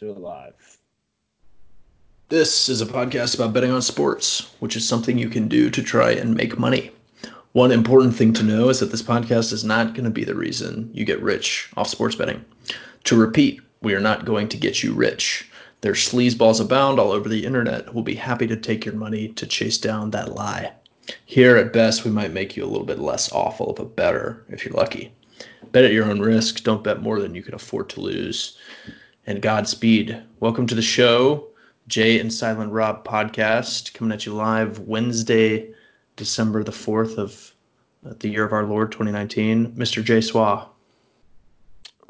Still alive. This is a podcast about betting on sports, which is something you can do to try and make money. One important thing to know is that this podcast is not going to be the reason you get rich off sports betting. To repeat, we are not going to get you rich. There's sleazeballs abound all over the internet who'll be happy to take your money to chase down that lie. Here, at best, we might make you a little bit less awful, but better if you're lucky. Bet at your own risk. Don't bet more than you can afford to lose. And Godspeed. Welcome to the show, Jay and Silent Rob podcast, coming at you live Wednesday, December the 4th of uh, the year of our Lord 2019. Mr. Jay Swa.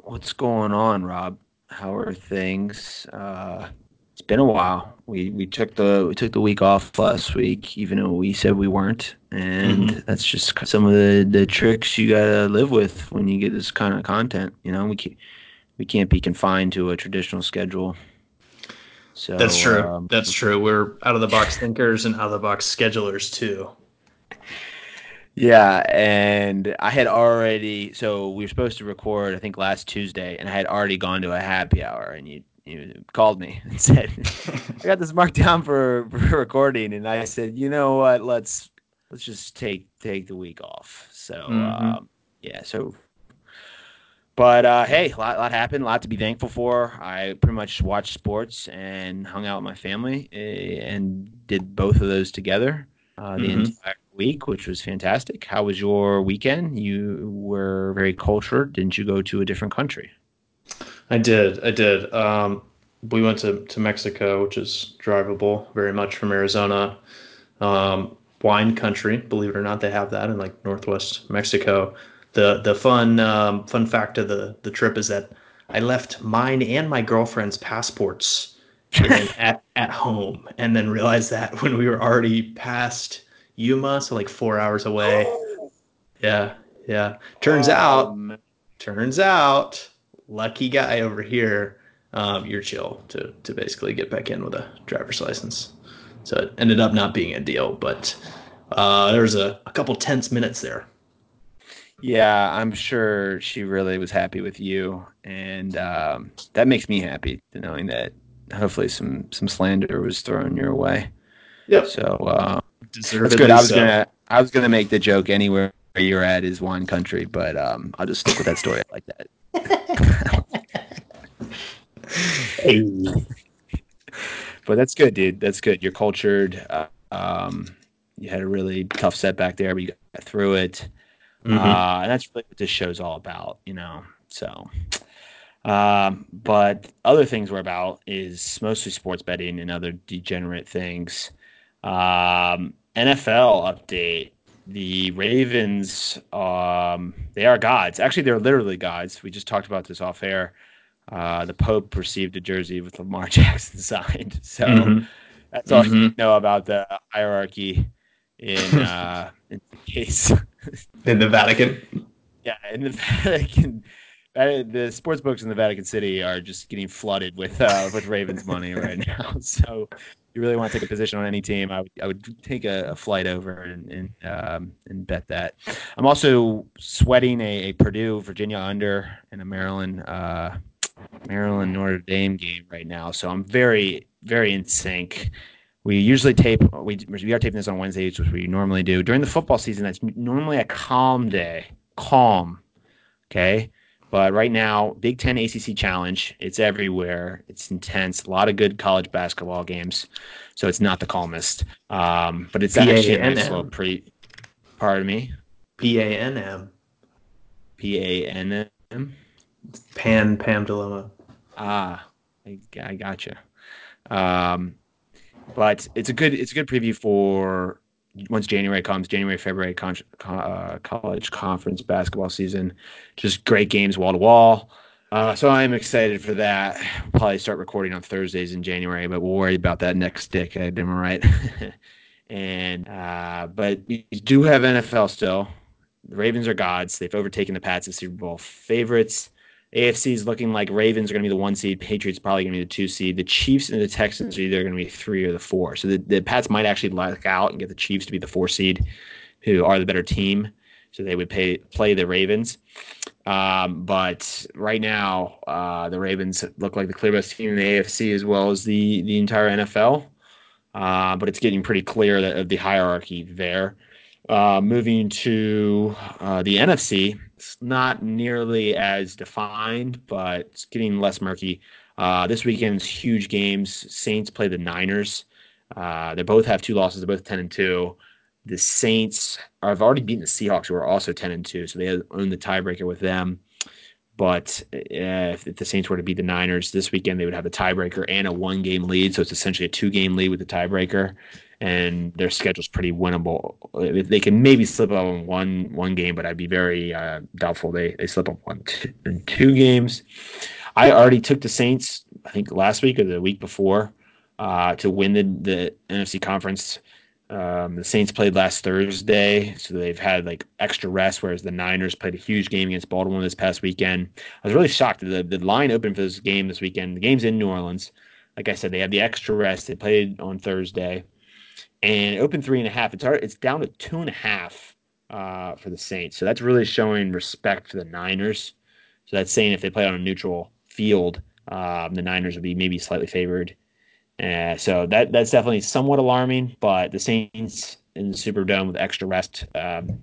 What's going on, Rob? How are things? Uh, it's been a while. We we took the we took the week off last week, even though we said we weren't, and mm-hmm. that's just some of the the tricks you gotta live with when you get this kind of content. You know, we can't we can't be confined to a traditional schedule. So that's true. Um, that's true. We're out of the box thinkers and out of the box schedulers too. Yeah, and I had already so we were supposed to record I think last Tuesday, and I had already gone to a happy hour, and you you called me and said I got this marked down for, for recording, and I said you know what let's let's just take take the week off. So mm-hmm. um, yeah, so but uh, hey, a lot, lot, happened, a lot to be thankful for. I pretty much watched sports and hung out with my family eh, and did both of those together uh, the mm-hmm. entire week, which was fantastic. How was your weekend? You were very cultured. Didn't you go to a different country? I did. I did. Um, we went to, to Mexico, which is drivable very much from Arizona. Um, wine country, believe it or not, they have that in like northwest Mexico. The the fun um, fun fact of the the trip is that I left mine and my girlfriend's passports at at home, and then realized that when we were already past Yuma, so like four hours away. Yeah, yeah. Turns um, out, turns out, lucky guy over here. Um, you're chill to to basically get back in with a driver's license. So it ended up not being a deal, but uh, there was a, a couple tense minutes there. Yeah, I'm sure she really was happy with you, and um, that makes me happy knowing that hopefully some some slander was thrown your way. Yep. So uh, that's good. I was so. gonna I was gonna make the joke anywhere you're at is wine country, but um, I'll just stick with that story like that. hey. but that's good, dude. That's good. You're cultured. Uh, um, you had a really tough setback there, but you got through it. Mm-hmm. Uh, and that's really what this show's all about, you know. So, um, but other things we're about is mostly sports betting and other degenerate things. Um, NFL update: the Ravens, um, they are gods. Actually, they're literally gods. We just talked about this off air. Uh, the Pope received a jersey with Lamar Jackson signed, so mm-hmm. that's all mm-hmm. you know about the hierarchy in uh, in case in the Vatican. Yeah, in the Vatican. The sports books in the Vatican City are just getting flooded with uh, with Ravens money right now. So, if you really want to take a position on any team, I would I would take a, a flight over and and, um, and bet that. I'm also sweating a, a, Purdue Virginia under and a Maryland uh, Maryland Notre Dame game right now. So I'm very very in sync we usually tape we, we are taping this on wednesdays which we normally do. During the football season that's normally a calm day calm okay? But right now big 10 acc challenge it's everywhere. It's intense. A lot of good college basketball games so it's not the calmest. Um, but it's actually a nice little pre pardon me? P-a-n-m p-a-n-m pan pam dilemma ah i, I gotcha. Um, but it's a good it's a good preview for once January comes, January February con- uh, college conference basketball season. Just great games wall to wall. Uh, so I'm excited for that. Probably start recording on Thursdays in January, but we'll worry about that next decade. Am I right? and uh, but you do have NFL still. The Ravens are gods. They've overtaken the Pats as Super Bowl favorites. AFC is looking like Ravens are going to be the one seed, Patriots probably going to be the two seed. The Chiefs and the Texans are either going to be three or the four. So the, the Pats might actually luck out and get the Chiefs to be the four seed, who are the better team. So they would pay, play the Ravens. Um, but right now, uh, the Ravens look like the clear best team in the AFC as well as the the entire NFL. Uh, but it's getting pretty clear that of the hierarchy there. Uh, moving to uh, the NFC, it's not nearly as defined, but it's getting less murky. Uh, this weekend's huge games. Saints play the Niners. Uh, they both have two losses. They're both ten and two. The Saints have already beaten the Seahawks, who are also ten and two, so they own the tiebreaker with them. But uh, if, if the Saints were to beat the Niners this weekend, they would have a tiebreaker and a one-game lead. So it's essentially a two-game lead with the tiebreaker, and their schedule's pretty winnable. They can maybe slip up on one one game, but I'd be very uh, doubtful they they slip up one two, in two games. I already took the Saints, I think last week or the week before, uh, to win the the NFC conference. Um, the Saints played last Thursday, so they've had like extra rest, whereas the Niners played a huge game against Baltimore this past weekend. I was really shocked. The, the line opened for this game this weekend. The game's in New Orleans. Like I said, they had the extra rest. They played on Thursday, and open three and a half. It's hard, it's down to two and a half uh, for the Saints. So that's really showing respect for the Niners. So that's saying if they play on a neutral field, um, the Niners would be maybe slightly favored. Uh, so that that's definitely somewhat alarming. But the Saints in the Superdome with extra rest, um,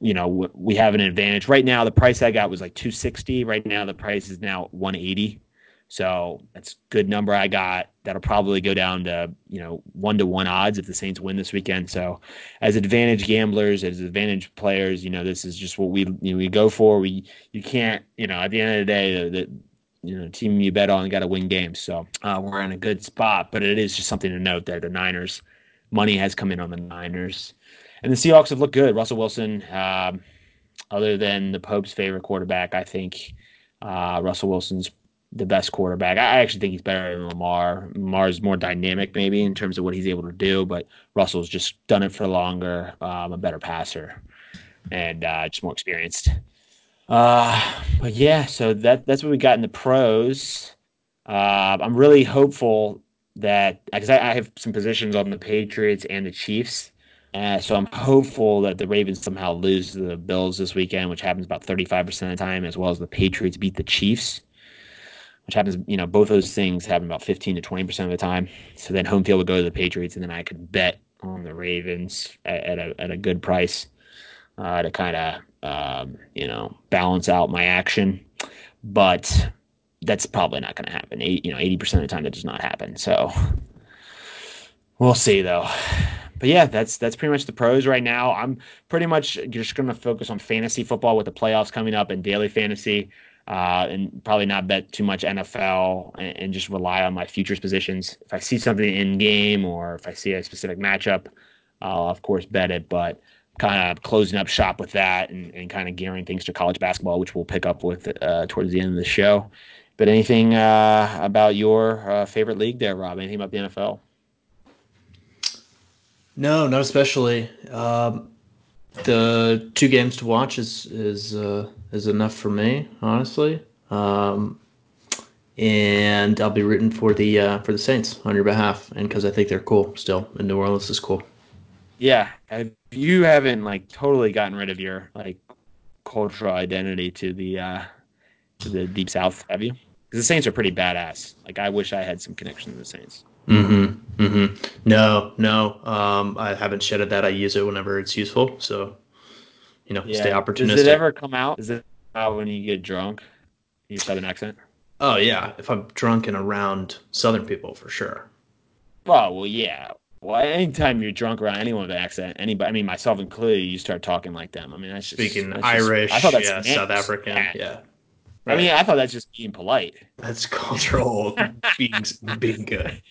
you know, we have an advantage right now. The price I got was like 260. Right now, the price is now 180. So that's good number I got. That'll probably go down to you know one to one odds if the Saints win this weekend. So as advantage gamblers, as advantage players, you know this is just what we you know, we go for. We you can't you know at the end of the day the, the you know team you bet on got to win games. So uh, we're in a good spot. But it is just something to note that the Niners money has come in on the Niners, and the Seahawks have looked good. Russell Wilson, um, other than the Pope's favorite quarterback, I think uh, Russell Wilson's the best quarterback. I actually think he's better than Lamar. Lamar's more dynamic, maybe in terms of what he's able to do, but Russell's just done it for longer, um, a better passer, and uh, just more experienced. Uh, but yeah, so that that's what we got in the pros. Uh, I'm really hopeful that because I, I, have some positions on the Patriots and the Chiefs. Uh, so I'm hopeful that the Ravens somehow lose the Bills this weekend, which happens about 35% of the time, as well as the Patriots beat the Chiefs, which happens, you know, both those things happen about 15 to 20% of the time. So then home field would go to the Patriots, and then I could bet on the Ravens at, at a, at a good price uh, to kind of um, you know, balance out my action. But that's probably not going to happen. Eight, you know, eighty percent of the time that does not happen. So we'll see though. But yeah, that's that's pretty much the pros right now. I'm pretty much just going to focus on fantasy football with the playoffs coming up and daily fantasy. Uh, and probably not bet too much NFL and, and, just rely on my futures positions. If I see something in game or if I see a specific matchup, I'll of course bet it. But kind of closing up shop with that and, and kind of gearing things to college basketball, which we'll pick up with uh, towards the end of the show. But anything uh, about your uh, favorite league there, Rob? Anything about the NFL? No, not especially. Um, the two games to watch is is uh, is enough for me, honestly. Um, and I'll be rooting for the uh, for the Saints on your behalf, and because I think they're cool still, and New Orleans is cool. Yeah, you haven't like totally gotten rid of your like cultural identity to the uh to the deep south, have you? Because the Saints are pretty badass. Like I wish I had some connection to the Saints. Mm-hmm. Mm-hmm. No, no. Um, I haven't shedded that. I use it whenever it's useful. So, you know, yeah. stay opportunistic. Does it ever come out? Is it out when you get drunk? Your southern accent? Oh yeah, if I'm drunk and around southern people, for sure. Oh well, yeah. Well, anytime you're drunk around anyone with an accent, anybody, I mean, myself included, you start talking like them. I mean, that's just speaking that's Irish. Just, I thought that's yeah, South African. Yeah. yeah. Right. I mean, I thought that's just being polite. That's cultural being being good,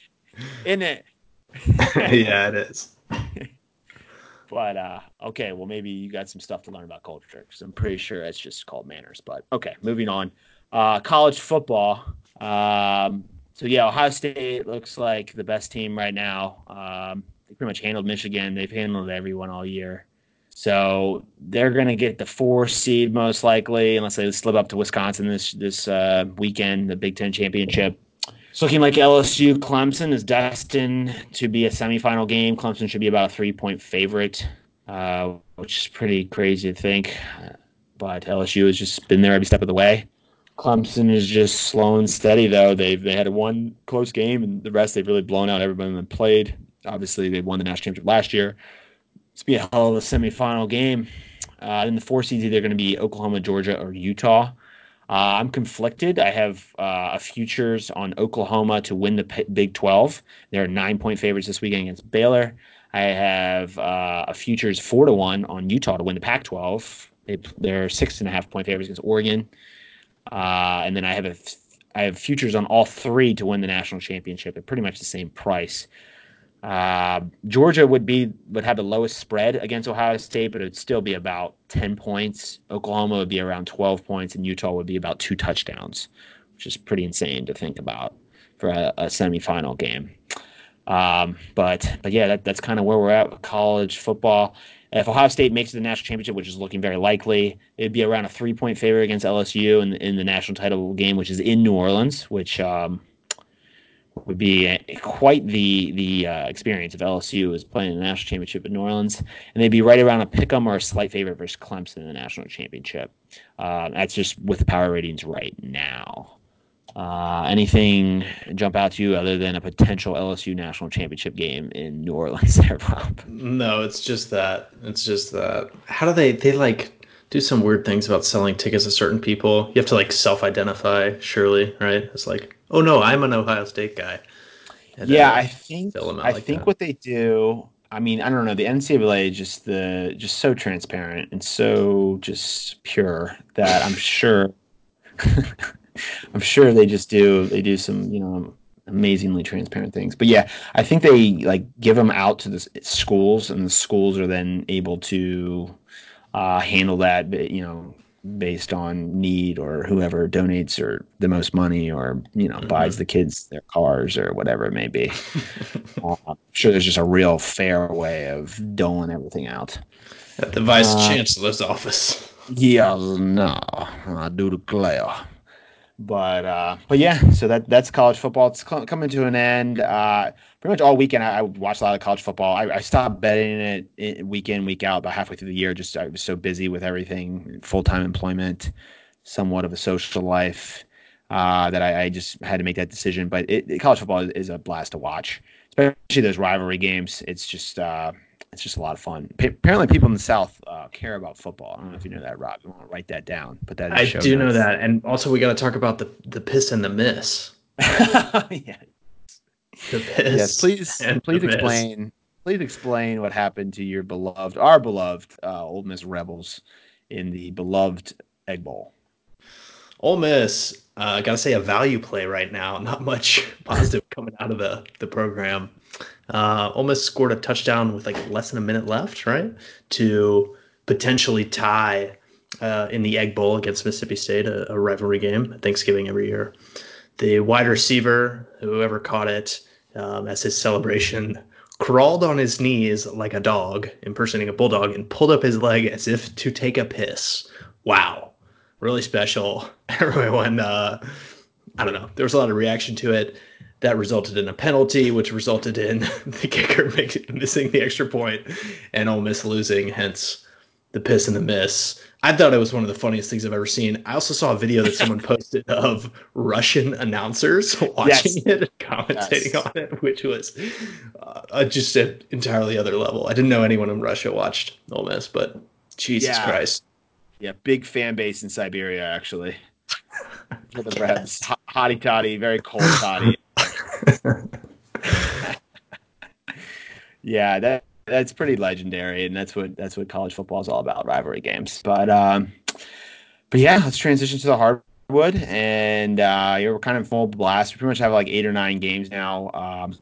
isn't it? yeah, it is. but uh, okay, well, maybe you got some stuff to learn about culture because I'm pretty sure it's just called manners. But okay, moving on. Uh, college football. Um, so yeah, Ohio State looks like the best team right now. Um, they pretty much handled Michigan. They've handled everyone all year. So they're going to get the four seed most likely, unless they slip up to Wisconsin this this uh, weekend, the Big Ten championship. It's looking like LSU Clemson is destined to be a semifinal game. Clemson should be about a three point favorite, uh, which is pretty crazy to think. but LSU has just been there every step of the way. Clemson is just slow and steady, though. They've they had one close game, and the rest they've really blown out everybody that played. Obviously, they won the national championship last year. It's be a hell of a semifinal game. Uh, in the four seeds, either going to be Oklahoma, Georgia, or Utah. Uh, I'm conflicted. I have uh, a futures on Oklahoma to win the P- Big 12. They're nine point favorites this weekend against Baylor. I have uh, a futures four to one on Utah to win the Pac 12. They, they're six and a half point favorites against Oregon. And then I have a I have futures on all three to win the national championship at pretty much the same price. Uh, Georgia would be would have the lowest spread against Ohio State, but it'd still be about ten points. Oklahoma would be around twelve points, and Utah would be about two touchdowns, which is pretty insane to think about for a, a semifinal game. Um, but but yeah, that, that's kind of where we're at with college football. If Ohio State makes it the national championship, which is looking very likely, it'd be around a three point favorite against LSU in, in the national title game, which is in New Orleans, which um, would be quite the the uh, experience if LSU is playing the national championship in New Orleans, and they'd be right around a pick 'em or a slight favorite versus Clemson in the national championship. Uh, that's just with the power ratings right now. Uh, anything jump out to you other than a potential LSU national championship game in New Orleans there, Rob? No, it's just that. It's just that. How do they they like do some weird things about selling tickets to certain people? You have to like self-identify, surely, right? It's like, oh no, I'm an Ohio State guy. And, yeah, I think I like think that. what they do. I mean, I don't know. The NCAA just the just so transparent and so just pure that I'm sure. I'm sure they just do they do some you know amazingly transparent things. But yeah, I think they like give them out to the schools, and the schools are then able to uh, handle that. You know, based on need or whoever donates or the most money or you know mm-hmm. buys the kids their cars or whatever it may be. uh, I'm sure there's just a real fair way of doling everything out. At the vice uh, chancellor's office. Yeah, no, I do declare. But uh, but yeah, so that that's college football. It's coming to an end. Uh, pretty much all weekend, I, I watched a lot of college football. I, I stopped betting it week in, week out, about halfway through the year. Just I was so busy with everything, full time employment, somewhat of a social life, uh, that I, I, just had to make that decision. But it, it, college football is, a blast to watch, especially those rivalry games. It's just uh, it's just a lot of fun. apparently, people in the South uh, care about football. I don't know if you know that, Rob. You want to write that down. But that I do notes. know that, and also we got to talk about the the piss and the miss. yeah. Yes, please, please explain. Please explain what happened to your beloved, our beloved, uh, Ole Miss Rebels in the beloved Egg Bowl. Ole Miss, uh, gotta say a value play right now. Not much positive coming out of the the program uh, Miss scored a touchdown with like less than a minute left, right? To potentially tie uh, in the Egg Bowl against Mississippi State, a, a, rivalry game, Thanksgiving every year. The wide receiver, whoever caught it um, as his celebration, crawled on his knees like a dog, impersonating a bulldog, and pulled up his leg as if to take a piss. Wow, really special. Everyone, uh, I don't know, there was a lot of reaction to it that resulted in a penalty, which resulted in the kicker missing the extra point and Ole Miss losing, hence the piss and the miss. I thought it was one of the funniest things I've ever seen. I also saw a video that someone posted of Russian announcers watching yes. it, and commentating yes. on it, which was uh, just an entirely other level. I didn't know anyone in Russia watched Ole Miss, but Jesus yeah. Christ. Yeah, big fan base in Siberia, actually. For the Rebs. Hotty toddy, very cold toddy. yeah, that that's pretty legendary, and that's what that's what college football is all about, rivalry games. But um, but yeah, let's transition to the hardwood, and uh, you're kind of full blast. We pretty much have like eight or nine games now. Um,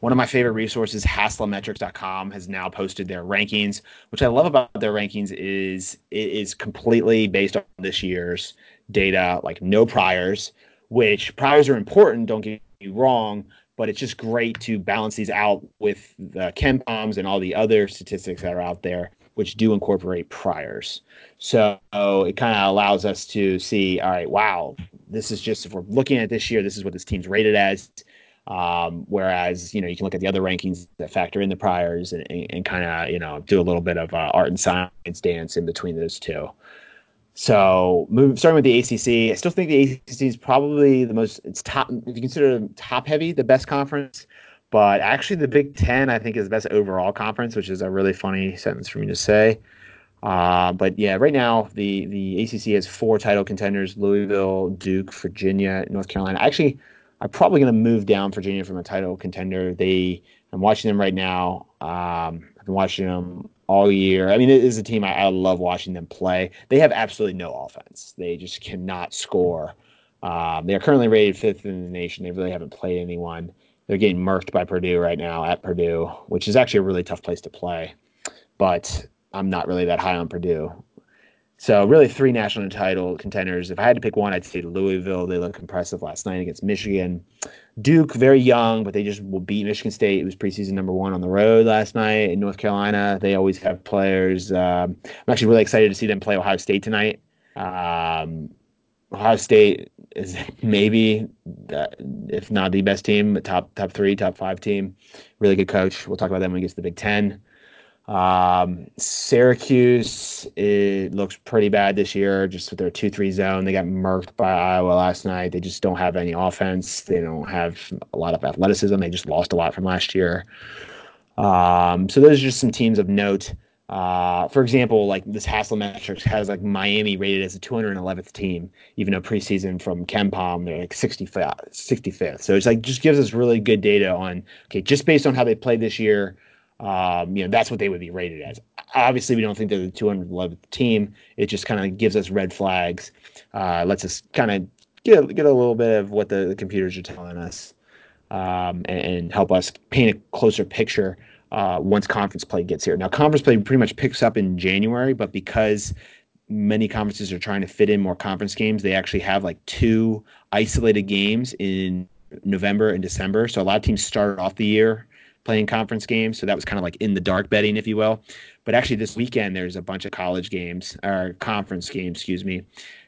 one of my favorite resources, Haslametrics.com, has now posted their rankings. Which I love about their rankings is it is completely based on this year's data, like no priors. Which priors are important. Don't get me wrong, but it's just great to balance these out with the KenPoms and all the other statistics that are out there, which do incorporate priors. So it kind of allows us to see, all right, wow, this is just if we're looking at this year, this is what this team's rated as. Um, whereas you know you can look at the other rankings that factor in the priors and, and, and kind of you know do a little bit of uh, art and science dance in between those two. So, move, starting with the ACC, I still think the ACC is probably the most. It's top. If you consider top heavy, the best conference. But actually, the Big Ten, I think, is the best overall conference, which is a really funny sentence for me to say. Uh, but yeah, right now the the ACC has four title contenders: Louisville, Duke, Virginia, North Carolina. Actually, I'm probably going to move down Virginia from a title contender. They, I'm watching them right now. Um, I've been watching them all year. I mean, it is a team I, I, love watching them play. They have absolutely no offense. They just cannot score. Um, they are currently rated fifth in the nation. They really haven't played anyone. They're getting murked by Purdue right now at Purdue, which is actually a really tough place to play. But I'm not really that high on Purdue. So really three national title contenders. If I had to pick one, I'd say Louisville. They look impressive last night against Michigan. Duke, very young, but they just will beat Michigan State. It was preseason number one on the road last night in North Carolina. They always have players. Um, I'm actually really excited to see them play Ohio State tonight. Um, Ohio State is maybe, the, if not the best team, top top three, top five team. Really good coach. We'll talk about them when we get to the Big Ten. Um, Syracuse it looks pretty bad this year, just with their two three zone. They got murked by Iowa last night. They just don't have any offense. They don't have a lot of athleticism. They just lost a lot from last year. Um, so those are just some teams of note. Uh, for example, like this Haslametrics has like Miami rated as a 211th team, even though preseason from KenPom they're like 65th, 65th. So it's like just gives us really good data on okay, just based on how they played this year um, you know, that's what they would be rated as. Obviously, we don't think they're the 211th team. It just kind of gives us red flags, uh, lets us kind of get get a little bit of what the, the computers are telling us, um, and, and, help us paint a closer picture uh, once conference play gets here. Now, conference play pretty much picks up in January, but because many conferences are trying to fit in more conference games, they actually have like two isolated games in November and December. So a lot of teams start off the year playing conference games. So that was kind of like in the dark betting, if you will. But actually, this weekend there's a bunch of college games or conference games, excuse me.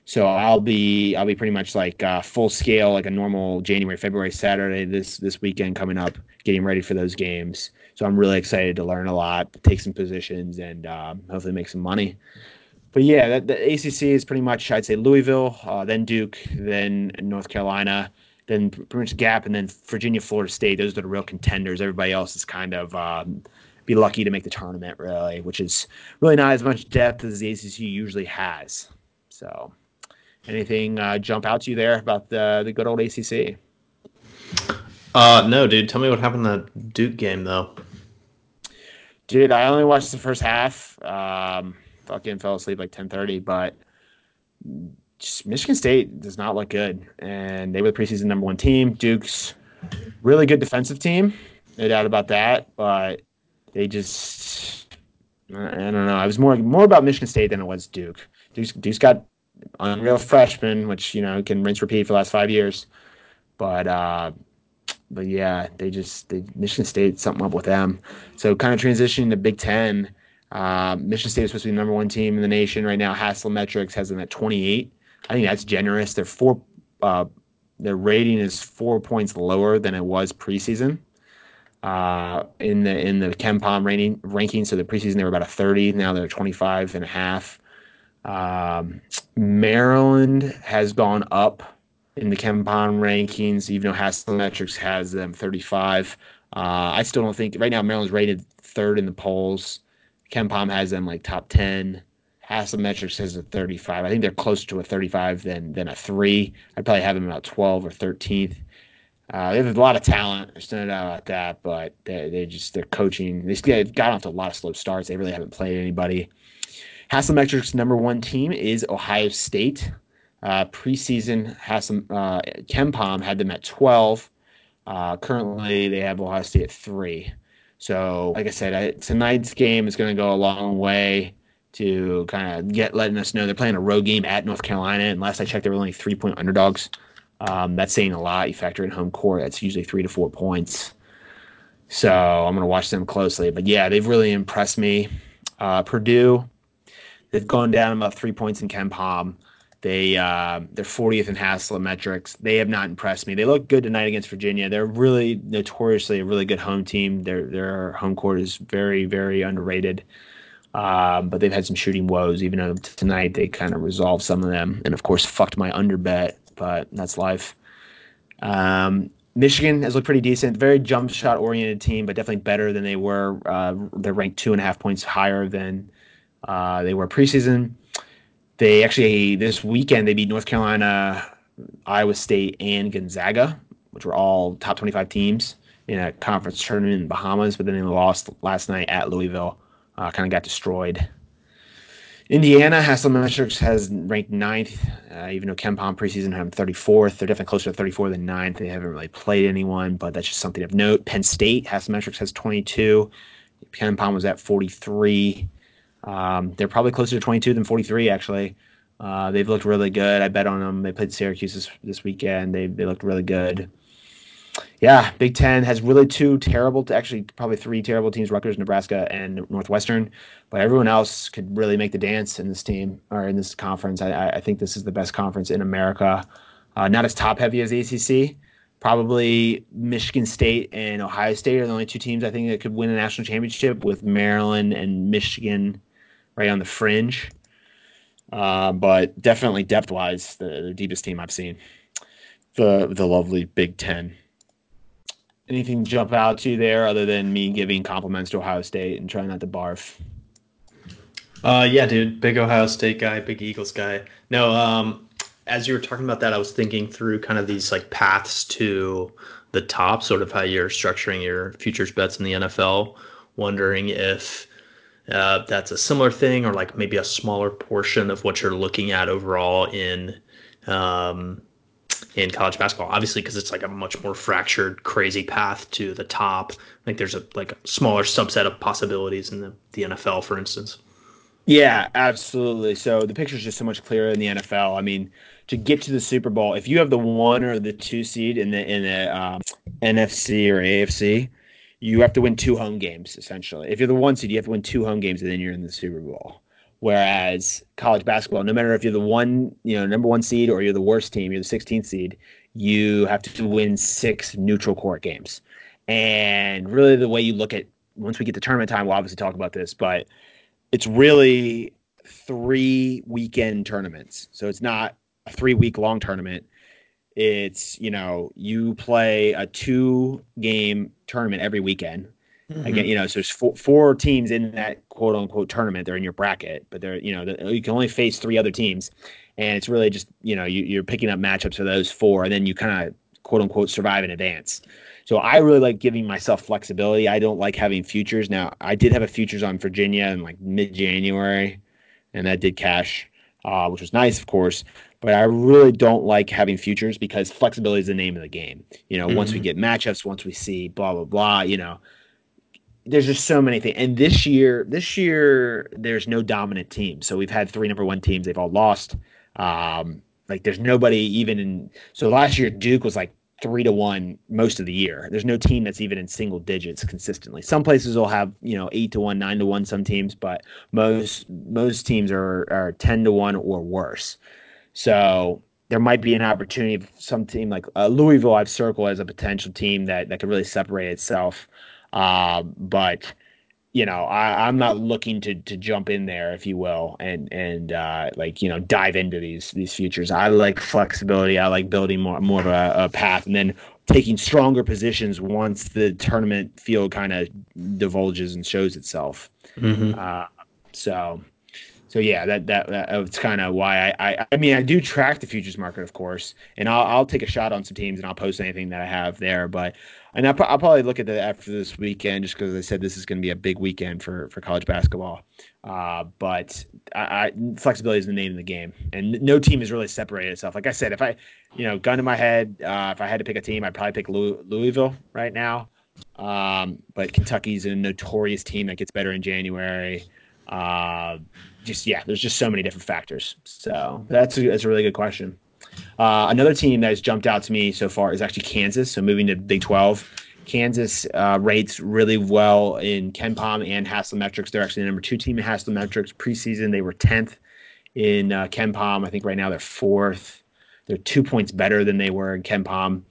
So I'll be I'll be pretty much like uh, full scale, like a normal January, February, Saturday this this weekend coming up, getting ready for those games. So I'm really excited to learn a lot, take some positions, and um, hopefully make some money. But yeah, the ACC is pretty much I'd say Louisville, uh, then Duke, then North Carolina then pretty much Gap, and then Virginia, Florida State. Those are the real contenders. Everybody else is kind of um, be lucky to make the tournament, really, which is really not as much depth as the ACC usually has. So, anything uh, jump out to you there about the the good old ACC? Uh, no, dude. Tell me what happened in that Duke game, though. Dude, I only watched the first half. Um, fucking fell asleep like ten thirty, but just Michigan State does not look good, and they were the preseason number one team. Duke's really good defensive team, no doubt about that. But they just, I don't know. I was more more about Michigan State than it was Duke. Duke's, Duke's got unreal freshmen, which you know can rinse repeat for the last five years. But uh, but yeah, they just they, Michigan State something up with them. So kind of transitioning to Big Ten. Uh, Michigan State is supposed to be the number one team in the nation right now. Hassel Haslametrics has them at 28. I think that's generous. Their four, uh, their rating is four points lower than it was preseason. Uh, in the in the KenPom rating ranking, so the preseason they were about a 30. Now they're 25 and a half. Um, Maryland has gone up in the KenPom rankings, even though Haslametrics has them 35. Uh, I still don't think right now Maryland's rated third in the polls. KenPom has them like top 10. Haslametrics says a 35. I think they're closer to a 35 than than a three. I'd probably have them about 12 or 13th. Uh, they have a lot of talent. There's no doubt about that, but they they just their coaching. They've got off to a lot of slow starts. They really haven't played anybody. Haslametrics' number one team is Ohio State. Uh, preseason, Hassel, uh, KenPom had them at 12. Uh, currently, they have Ohio State at three. So, like I said, I, tonight's game is going to go a long way to kind of get letting us know they're playing a road game at North Carolina. And last I checked, they were only three point underdogs. Um, that's saying a lot. You factor in home court, that's usually three to four points. So I'm going to watch them closely. But yeah, they've really impressed me. Uh, Purdue, they've gone down about three points in KenPom. They uh, they're 40th in Hassel Haslametrics. They have not impressed me. They look good tonight against Virginia. They're really notoriously a really good home team. Their their home court is very very underrated. Um, but they've had some shooting woes. Even though tonight they kind of resolved some of them, and of course fucked my under bet, but that's life. Um, Michigan has looked pretty decent. Very jump shot oriented team, but definitely better than they were. Uh, they're ranked two and a half points higher than uh, they were preseason. They actually this weekend they beat North Carolina, Iowa State, and Gonzaga, which were all top twenty five teams in a conference tournament in Bahamas. But then they lost last night at Louisville uh, kind of got destroyed. Indiana Haslametrics has ranked ninth, uh, even though KenPom preseason had them 34th. They're definitely closer to 34 than ninth. They haven't really played anyone, but that's just something of note. Penn State Haslametrics has 22. KenPom was at 43. Um, they're probably closer to 22 than 43, actually. Uh, they've looked really good. I bet on them. They played Syracuse this, this weekend. They, they looked really good yeah, Big Ten has really two terrible, actually probably three terrible teams: Rutgers, Nebraska, and Northwestern. But everyone else could really make the dance in this team or in this conference. I, I think this is the best conference in America. Uh, not as top heavy as the ACC. Probably Michigan State and Ohio State are the only two teams I think that could win a national championship, with Maryland and Michigan right on the fringe. Uh, but definitely depth wise, the, the deepest team I've seen. The the lovely Big Ten anything jump out to you there other than me giving compliments to Ohio State and trying not to barf? Uh, yeah, dude, big Ohio State guy, big Eagles guy. No, um, as you were talking about that, I was thinking through kind of these like paths to the top, sort of how you're structuring your futures bets in the NFL. Wondering if uh, that's a similar thing, or like maybe a smaller portion of what you're looking at overall in um, in college basketball. Obviously, because it's like a much more fractured, crazy path to the top. Like there's a like a smaller subset of possibilities in the, the NFL, for instance. Yeah, absolutely. So the picture is just so much clearer in the NFL. I mean, to get to the Super Bowl, if you have the one or the two seed in the in the um, NFC or AFC, you have to win two home games essentially. If you're the one seed, you have to win two home games, and then you're in the Super Bowl. Whereas college basketball, no matter if you're the one, you know, number one seed or you're the worst team, you're the 16th seed, you have to win six neutral court games. And really, the way you look at once we get to tournament time, we'll obviously talk about this, but it's really three weekend tournaments. So it's not a three week long tournament. It's, you know, you play a two game tournament every weekend Mm-hmm. Again, you know, so there's four, four, teams in that quote unquote tournament. They're in your bracket, but they're you know you can only face three other teams, and it's really just you know you, are picking up matchups for those four, and then you kind of quote unquote survive in advance. So I really like giving myself flexibility. I don't like having futures. Now I did have a futures on Virginia in like mid January, and that did cash, uh, which was nice, of course but I really don't like having futures because flexibility is the name of the game. You know, mm-hmm. once we mm-hmm. get matchups, once we see blah blah blah, you know, there's just so many things. And this year, this year, there's no dominant team. So we've had three number one teams. They've all lost. Um, like there's nobody even in. So last year, Duke was like three to one most of the year. There's no team that's even in single digits consistently. Some places will have you know eight to one, nine to one. Some teams, but most most teams are are ten to one or worse. So there might be an opportunity. For some team like uh, Louisville, I've circled as a potential team that that could really separate itself. Uh, but you know, I, am not looking to to jump in there, if you will, and and uh, like you know dive into these these futures. I like flexibility. I like building more more of a, a path, and then taking stronger positions once the tournament field kind of divulges and shows itself. Mm-hmm. Uh, so. So yeah, that that, that's kind of why I, I I mean I do track the futures market, of course, and I'll I'll take a shot on some teams and I'll post anything that I have there. But and I'll, I'll probably look at that after this weekend, just because I said this is going to be a big weekend for for college basketball. Uh, but I, I, flexibility is the name of the game, and no team has really separated itself. Like I said, if I, you know, gun to my head, uh, if I had to pick a team, I'd probably pick Louisville right now. Um, but Kentucky's a notorious team that gets better in January. Uh, just yeah, there's just so many different factors. So that's a, that's a really good question. Uh, another team that has jumped out to me so far is actually Kansas. So moving to Big 12. Kansas uh, rates really well in KenPom and Haslametrics. They're actually the number two team in Haslametrics. Preseason, they were 10th in uh, KenPom. I think right now they're fourth. They're two points better than they were in KenPom.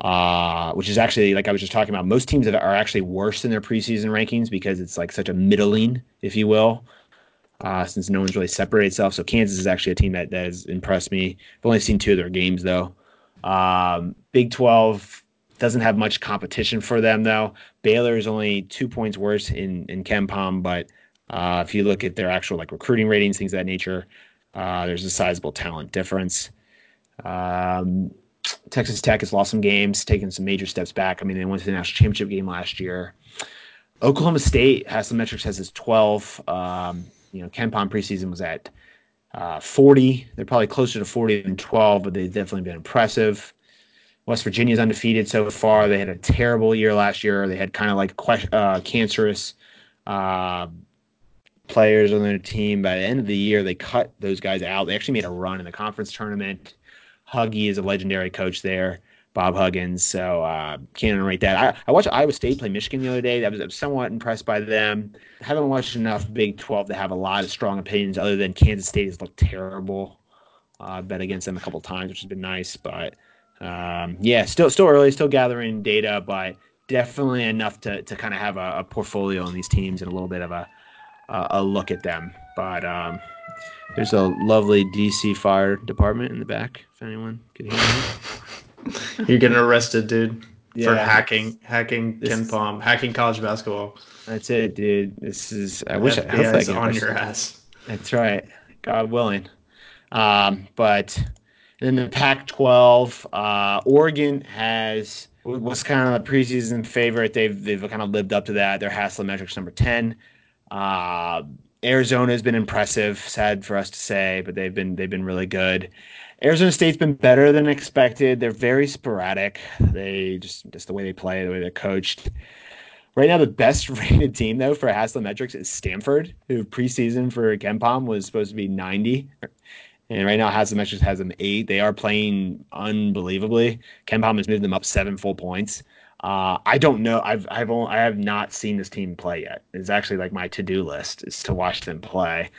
uh, which is actually like I was just talking about. Most teams that are actually worse in their preseason rankings because it's like such a middling, if you will, uh, since no one's really separated itself. So Kansas is actually a team that, that has impressed me. I've only seen two of their games though. Um, Big 12 doesn't have much competition for them though. Baylor is only two points worse in in KenPom, but uh, if you look at their actual like recruiting ratings, things of that nature, uh, there's a sizable talent difference. Um, Texas Tech has lost some games, taken some major steps back. I mean, they went to the national championship game last year. Oklahoma State Haslametrics has its 12. Um, you know, KenPom preseason was at uh, 40. They're probably closer to 40 than 12, but they've definitely been impressive. West Virginia's undefeated so far. They had a terrible year last year. They had kind of like uh, cancerous uh, players on their team. By the end of the year, they cut those guys out. They actually made a run in the conference tournament. Huggy is a legendary coach there, Bob Huggins. So uh, can't underrate that. I, I watched Iowa State play Michigan the other day. I was, I was somewhat impressed by them. Haven't watched enough Big 12 to have a lot of strong opinions other than Kansas State has looked terrible. Uh, I've bet against them a couple times, which has been nice. But um, yeah, still still early, still gathering data, but definitely enough to, to kind of have a, a portfolio on these teams and a little bit of a, a, a look at them. But um, there's a lovely DC fire department in the back. If anyone could hear me, you're getting arrested, dude, yeah. for hacking, hacking KenPom, hacking college basketball. That's it, dude. This is. I wish I is on your ass. That's right. God willing. Um, but then the Pac-12, uh, Oregon has was kind of the preseason favorite. They've they've kind of lived up to that. Their Haslametrics number ten. Uh, Arizona has been impressive. Sad for us to say, but they've been they've been really good. Arizona State's been better than expected. They're very sporadic. They just just the way they play, the way they're coached. Right now, the best rated team though for Haslametrics is Stanford, who preseason for KenPom was supposed to be 90, and right now Haslametrics has them eight. They are playing unbelievably. KenPom has moved them up seven full points. Uh, I don't know. I've I've only, I have not seen this team play yet. It's actually like my to do list is to watch them play,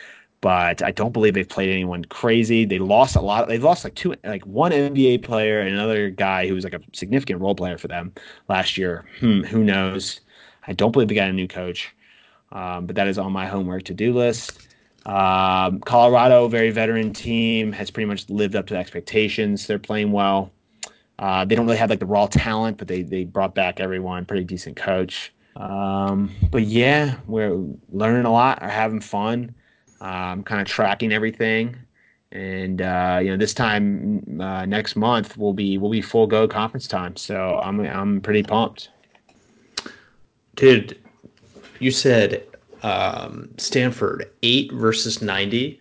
but I don't believe they've played anyone crazy. They lost a lot. They've lost like two, like one NBA player and another guy who was like a significant role player for them last year. Hmm, who knows? I don't believe they got a new coach, um, but that is on my homework to do list. Um, Colorado, very veteran team, has pretty much lived up to expectations. They're playing well. Uh, they don't really have like the raw talent, but they they brought back everyone. Pretty decent coach. Um, but yeah, we're learning a lot, are having fun, um, kind of tracking everything, and uh, you know this time uh, next month will be will be full go conference time. So I'm I'm pretty pumped. Dude, you said um, Stanford eight versus ninety.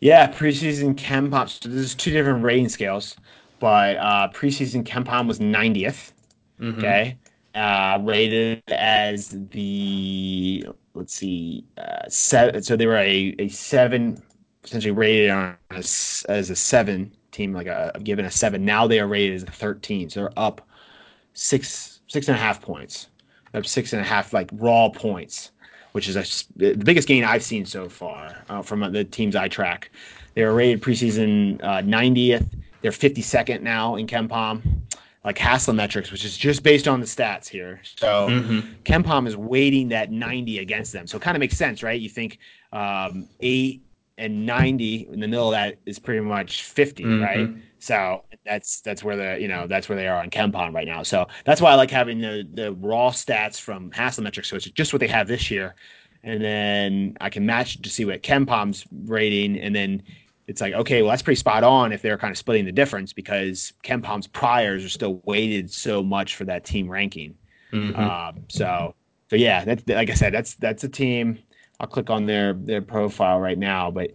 Yeah, preseason KenPom. So there's two different rating scales but uh, preseason KenPom was 90th. Mm-hmm. Okay. Uh, rated as the, let's see, uh, seven. So they were a, a seven, essentially rated on a, as a seven team, like a given a seven. Now they are rated as a 13. So they're up six, six and a half points, up six and a half, like raw points, which is a, the biggest gain I've seen so far uh, from the teams I track. They were rated preseason 90th uh, they're 52nd now in KenPom, like Haslametrics, which is just based on the stats here. So mm-hmm. KenPom is weighting that 90 against them. So it kind of makes sense, right? You think um, 8 and 90 in the middle of that is pretty much 50, mm-hmm. right? So that's that's where the you know that's where they are on KenPom right now. So that's why I like having the the raw stats from Haslametrics. So it's just what they have this year, and then I can match to see what KenPom's rating, and then it's like, okay, well, that's pretty spot on if they're kind of splitting the difference because KenPom's priors are still weighted so much for that team ranking. Mm-hmm. Um, so, so yeah, that's like I said, that's that's a team. I'll click on their their profile right now, but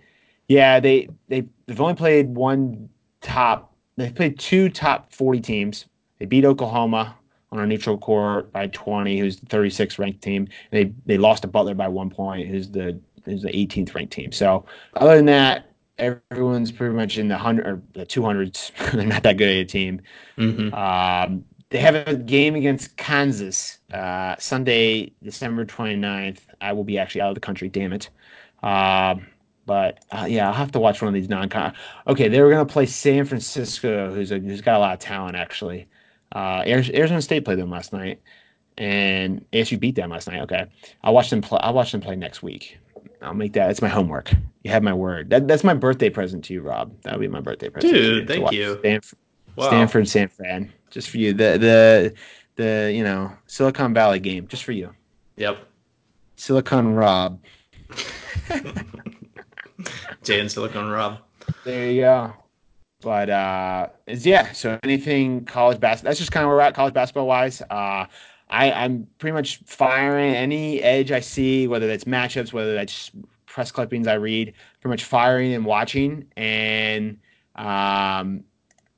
yeah, they they they've only played one top. They've played two top forty teams. They beat Oklahoma on a neutral court by twenty, who's the 36th ranked team. They they lost to Butler by one point, who's the who's the 18th ranked team. So other than that, everyone's pretty much in the hundred or the two hundreds. They're not that good at a team. Mm-hmm. Um, they have a game against Kansas uh, Sunday, December 29th. I will be actually out of the country. Damn it. Um, but uh, yeah, I'll have to watch one of these non-con. Okay, they were gonna play San Francisco, who's a, who's got a lot of talent actually. Uh, Arizona State played them last night, and ASU beat them last night. Okay, I'll watch them play. I'll watch them play next week. I'll make that. It's my homework. You have my word. That, that's my birthday present to you, Rob. That'll be my birthday present. Dude, thank you. Stanford, wow. Stanford, San Fran, just for you. The the the you know Silicon Valley game, just for you. Yep. Silicon Rob. Jay and Silicon Rob. There you go. But uh, yeah. So anything college basketball? That's just kind of where we're at college basketball wise. Uh, I, I'm pretty much firing any edge I see, whether that's matchups, whether that's press clippings I read, pretty much firing and watching, and um,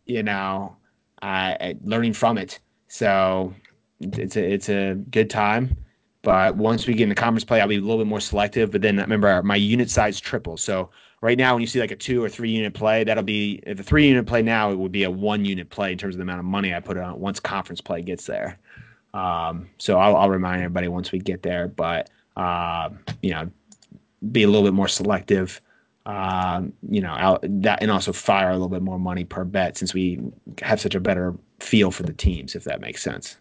you know, learning from it. So it's a it's a good time. But once we get into conference play, I'll be a little bit more selective. But then remember, my unit size triples. So right now, when you see like a two or three unit play, that'll be if a three unit play now, it would be a one unit play in terms of the amount of money I put on once conference play gets there. Um, so I'll, I'll, remind everybody once we get there, but uh, you know, be a little bit more selective. Um, you know, out, that and also fire a little bit more money per bet since we have such a better feel for the teams, if that makes sense.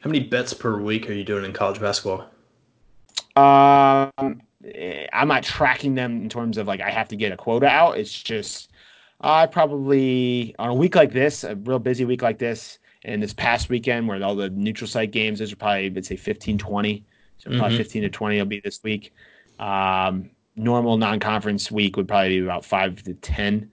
How many bets per week are you doing in college basketball? Um, I'm not tracking them in terms of like I have to get a quota out. It's just I probably on a week like this, a real busy week like this, and this past weekend where all the neutral site games, those are probably let's say 15, 20. So mm-hmm. probably 15 to 20 will be this week. Um, normal non-conference week would probably be about five to 10,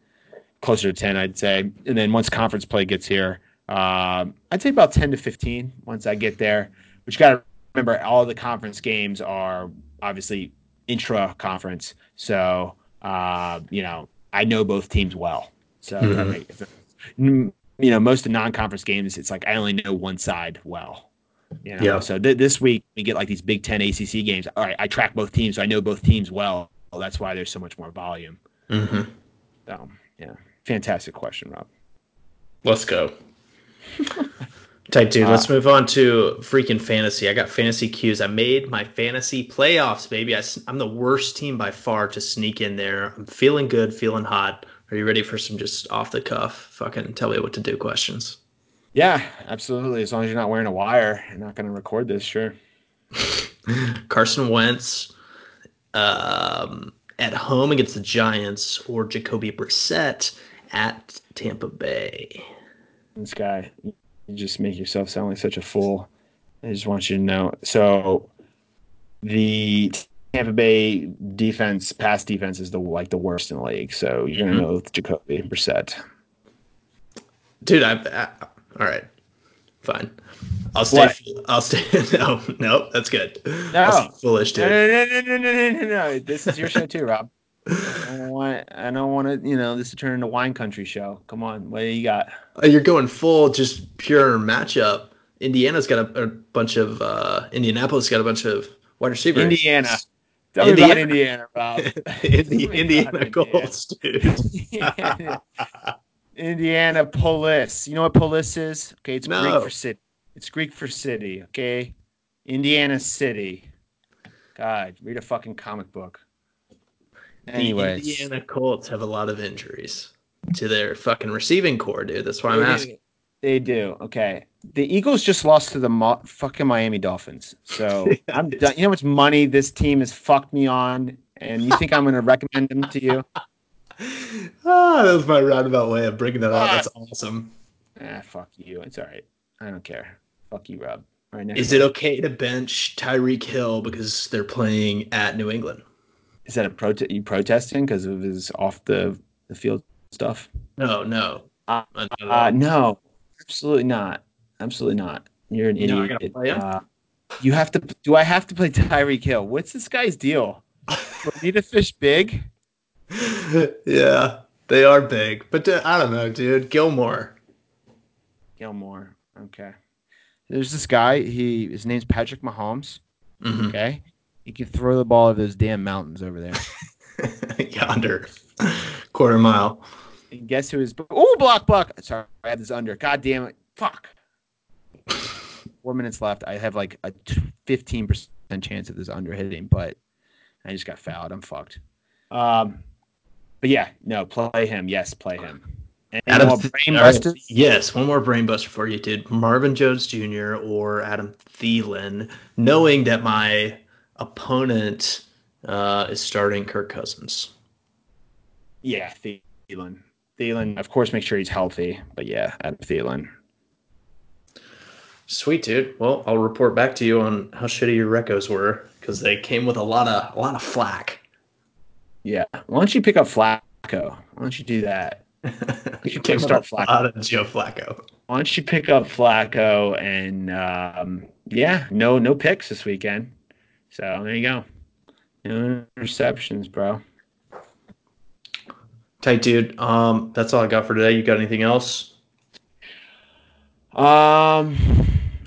closer to 10, I'd say. And then once conference play gets here, um, I'd say about 10 to 15 once I get there. But you got to remember, all the conference games are obviously intra conference. So, uh, you know, I know both teams well. So, mm-hmm. You know, most of non conference games, it's like I only know one side well. You know? Yeah. So th- this week we get like these Big Ten ACC games. All right, I track both teams, so I know both teams well. That's why there's so much more volume. Mm-hmm. So, yeah, fantastic question, Rob. Let's go. Type two. Uh, let's move on to freaking fantasy. I got fantasy cues. I made my fantasy playoffs, baby. I, am the worst team by far to sneak in there. I'm feeling good, feeling hot. Are you ready for some just off the cuff, fucking tell me what to do questions? Yeah, absolutely. As long as you're not wearing a wire, you're not going to record this, sure. Carson Wentz um, at home against the Giants or Jacoby Brissett at Tampa Bay. This guy, you just make yourself sound like such a fool. I just want you to know. So the Tampa Bay defense, pass defense, is the like the worst in the league. So you're gonna mm-hmm. know with Jacoby Brissett. Dude, I, I all right, fine. I'll stay. What? I'll stay. No, no, that's good. No, foolish, dude. No, no, no, no, no, no, no, no. This is your show too, Rob. I don't want. I don't want to. You know, this to turn into wine country show. Come on, what do you got? Uh, you're going full, just pure matchup. Indiana's got a, a bunch of. uh Indianapolis got a bunch of wide receivers. Indiana. Tell Indiana. me about Indiana, Rob. Indi- Indiana Colts, dude. Indiana. Indiana polis. You know what polis is? Okay, it's no. Greek for city. It's Greek for city. Okay, Indiana City. God, read a fucking comic book. Anyways, the Indiana Colts have a lot of injuries to their fucking receiving corps, dude. That's why I'm asking. They do. Okay. The Eagles just lost to the Mo- fucking Miami Dolphins. So I'm done. You know how much money this team has fucked me on, and you think I'm going to recommend them to you? ah, that was my roundabout way of bringing that up. That's ah. awesome. Ah, fuck you. It's all right. I don't care. Fuck you, Rob. All right, Is it okay to bench Tyreek Hill because they're playing at New England? Is that a protest? You protesting because of his off the the field stuff? No, no, uh, uh, no, absolutely not. Absolutely not. You're an idiot. Uh, you have to. Do I have to play Tyreek Hill? What's this guy's deal? Do I need to fish big? yeah, they are big, but uh, I don't know, dude. Gilmore. Gilmore. Okay. There's this guy. He his name's Patrick Mahomes. Mm-hmm. Okay. He can throw the ball over those damn mountains over there. Yonder, quarter mile. And guess who is? Oh, block, block. Sorry, I had this under. God damn it! Fuck. Four minutes left. I have like a fifteen percent chance of this under hitting, but I just got fouled. I'm fucked. Um, but yeah, no, play him. Yes, play him. Adam, brain buster? Yes, one more brain buster for you, dude. Marvin Jones Jr. or Adam Thielen, knowing that my opponent uh, is starting Kirk Cousins. Yeah, Thielen. Thielen, of course, make sure he's healthy, but yeah, Adam Thielen. Sweet, dude. Well, I'll report back to you on how shitty your recos were because they came with a lot of a lot of flack. Yeah. Why don't you pick up Flacco? Why don't you do that? you can start Flacco. Out of Joe Flacco. Why don't you pick up Flacco and um, yeah, no no picks this weekend. So there you go. No interceptions, bro. Tight dude. Um, that's all I got for today. You got anything else? Um,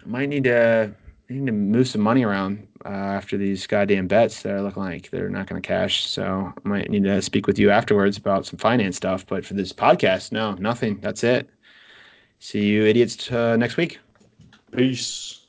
might need to need to move some money around uh, after these goddamn bets that looking like they're not going to cash. So I might need to speak with you afterwards about some finance stuff. But for this podcast, no, nothing. That's it. See you idiots uh, next week. Peace.